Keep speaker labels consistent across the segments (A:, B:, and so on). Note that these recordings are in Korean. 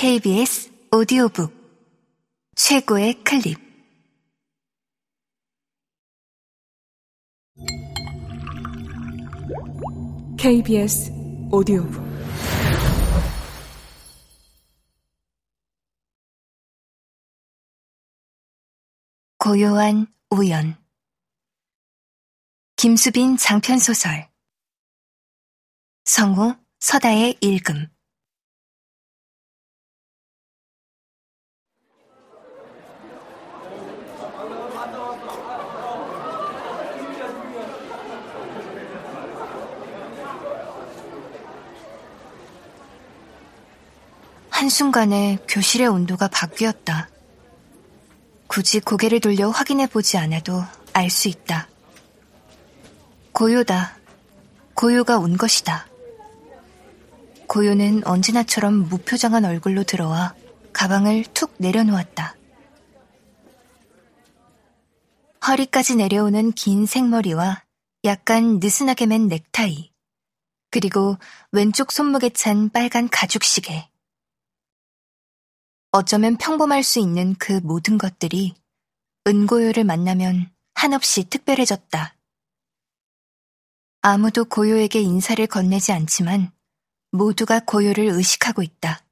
A: KBS 오디오북 최고의 클립.
B: KBS 오디오북.
A: 고요한 우연. 김수빈 장편소설. 성우 서다의 읽음 한순간에 교실의 온도가 바뀌었다. 굳이 고개를 돌려 확인해 보지 않아도 알 수 있다. 고요다. 고요가 온 것이다. 고요는 언제나처럼 무표정한 얼굴로 들어와 가방을 툭 내려놓았다. 허리까지 내려오는 긴 생머리와 약간 느슨하게 맨 넥타이, 그리고 왼쪽 손목에 찬 빨간 가죽 시계. 어쩌면 평범할 수 있는 그 모든 것들이 은고요를 만나면 한없이 특별해졌다. 아무도 고요에게 인사를 건네지 않지만 모두가 고요를 의식하고 있다.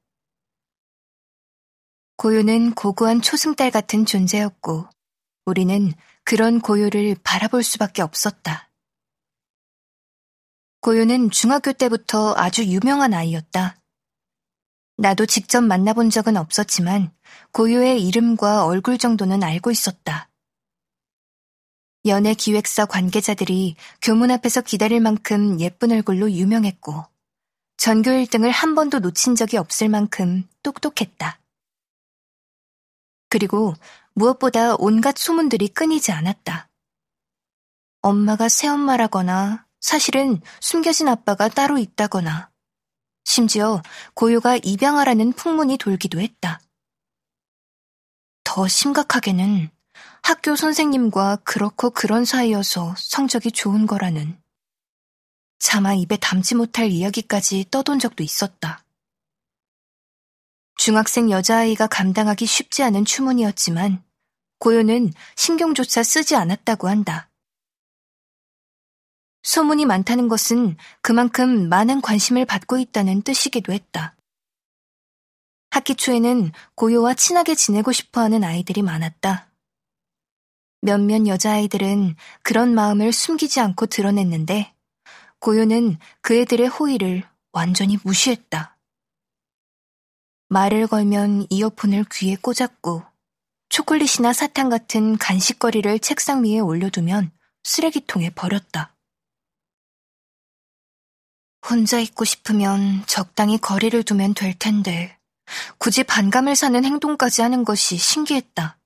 A: 고요는 고고한 초승달 같은 존재였고 우리는 그런 고요를 바라볼 수밖에 없었다. 고요는 중학교 때부터 아주 유명한 아이였다. 나도 직접 만나본 적은 없었지만 고요의 이름과 얼굴 정도는 알고 있었다. 연예 기획사 관계자들이 교문 앞에서 기다릴 만큼 예쁜 얼굴로 유명했고 전교 1등을 한 번도 놓친 적이 없을 만큼 똑똑했다. 그리고 무엇보다 온갖 소문들이 끊이지 않았다. 엄마가 새엄마라거나 사실은 숨겨진 아빠가 따로 있다거나 심지어 고요가 입양하라는 풍문이 돌기도 했다. 더 심각하게는 학교 선생님과 그렇고 그런 사이여서 성적이 좋은 거라는 차마 입에 담지 못할 이야기까지 떠돈 적도 있었다. 중학생 여자아이가 감당하기 쉽지 않은 추문이었지만 고요는 신경조차 쓰지 않았다고 한다. 소문이 많다는 것은 그만큼 많은 관심을 받고 있다는 뜻이기도 했다. 학기 초에는 고요와 친하게 지내고 싶어 하는 아이들이 많았다. 몇몇 여자아이들은 그런 마음을 숨기지 않고 드러냈는데, 고요는 그 애들의 호의를 완전히 무시했다. 말을 걸면 이어폰을 귀에 꽂았고, 초콜릿이나 사탕 같은 간식거리를 책상 위에 올려두면 쓰레기통에 버렸다. 혼자 있고 싶으면 적당히 거리를 두면 될 텐데, 굳이 반감을 사는 행동까지 하는 것이 신기했다.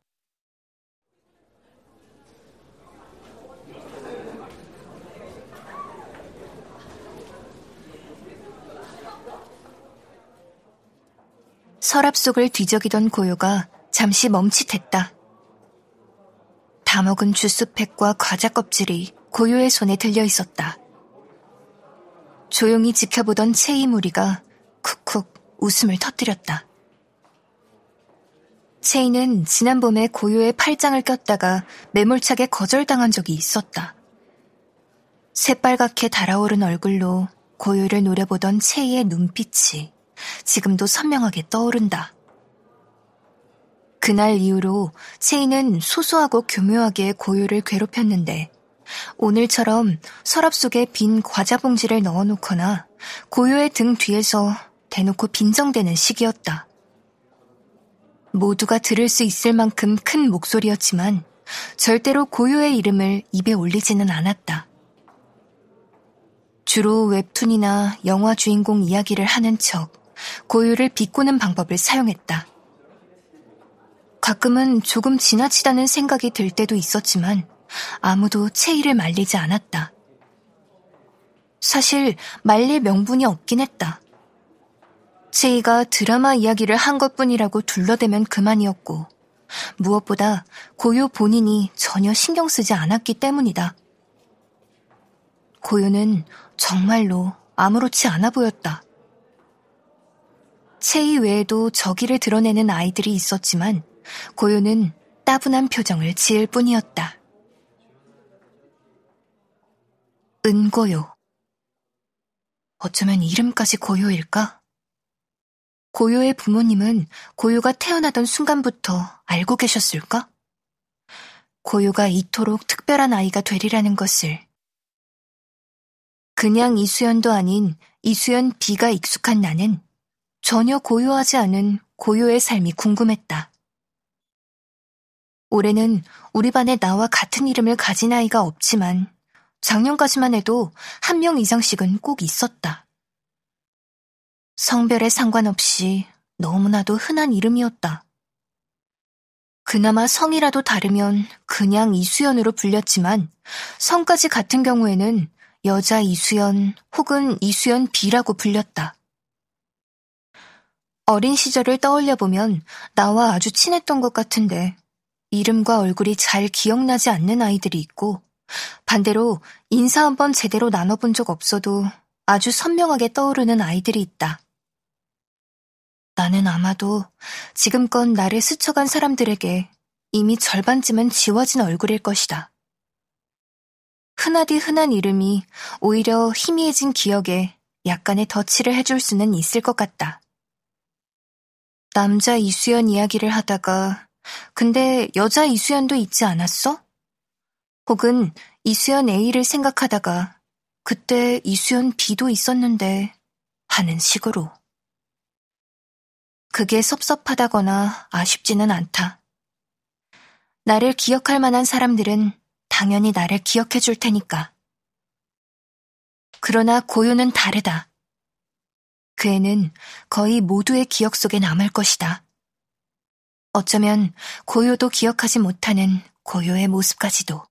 A: 서랍 속을 뒤적이던 고요가 잠시 멈칫했다. 다 먹은 주스팩과 과자 껍질이 고요의 손에 들려 있었다. 조용히 지켜보던 체이 무리가 쿡쿡 웃음을 터뜨렸다. 체이는 지난 봄에 고요의 팔짱을 꼈다가 매몰차게 거절당한 적이 있었다. 새빨갛게 달아오른 얼굴로 고요를 노려보던 체이의 눈빛이 지금도 선명하게 떠오른다. 그날 이후로 체이는 소소하고 교묘하게 고요를 괴롭혔는데 오늘처럼 서랍 속에 빈 과자 봉지를 넣어놓거나 고요의 등 뒤에서 대놓고 빈정대는 시기였다. 모두가 들을 수 있을 만큼 큰 목소리였지만 절대로 고요의 이름을 입에 올리지는 않았다. 주로 웹툰이나 영화 주인공 이야기를 하는 척 고요를 비꼬는 방법을 사용했다. 가끔은 조금 지나치다는 생각이 들 때도 있었지만 아무도 체이를 말리지 않았다. 사실 말릴 명분이 없긴 했다. 체이가 드라마 이야기를 한 것뿐이라고 둘러대면 그만이었고, 무엇보다 고요 본인이 전혀 신경 쓰지 않았기 때문이다. 고요는 정말로 아무렇지 않아 보였다. 체이 외에도 저기를 드러내는 아이들이 있었지만 고요는 따분한 표정을 지을 뿐이었다. 은고요. 어쩌면 이름까지 고요일까? 고요의 부모님은 고요가 태어나던 순간부터 알고 계셨을까? 고요가 이토록 특별한 아이가 되리라는 것을. 그냥 이수연도 아닌 이수연 B가 익숙한 나는 전혀 고요하지 않은 고요의 삶이 궁금했다. 올해는 우리 반에 나와 같은 이름을 가진 아이가 없지만 작년까지만 해도 한 명 이상씩은 꼭 있었다. 성별에 상관없이 너무나도 흔한 이름이었다. 그나마 성이라도 다르면 그냥 이수연으로 불렸지만 성까지 같은 경우에는 여자 이수연 혹은 이수연 B라고 불렸다. 어린 시절을 떠올려 보면 나와 아주 친했던 것 같은데 이름과 얼굴이 잘 기억나지 않는 아이들이 있고 반대로 인사 한 번 제대로 나눠본 적 없어도 아주 선명하게 떠오르는 아이들이 있다. 나는 아마도 지금껏 나를 스쳐간 사람들에게 이미 절반쯤은 지워진 얼굴일 것이다. 흔하디 흔한 이름이 오히려 희미해진 기억에 약간의 덧칠을 해줄 수는 있을 것 같다. 남자 이수연 이야기를 하다가 근데 여자 이수연도 있지 않았어? 혹은 이수연 A를 생각하다가 그때 이수연 B도 있었는데 하는 식으로. 그게 섭섭하다거나 아쉽지는 않다. 나를 기억할 만한 사람들은 당연히 나를 기억해 줄 테니까. 그러나 고요는 다르다. 그 애는 거의 모두의 기억 속에 남을 것이다. 어쩌면 고요도 기억하지 못하는 고요의 모습까지도.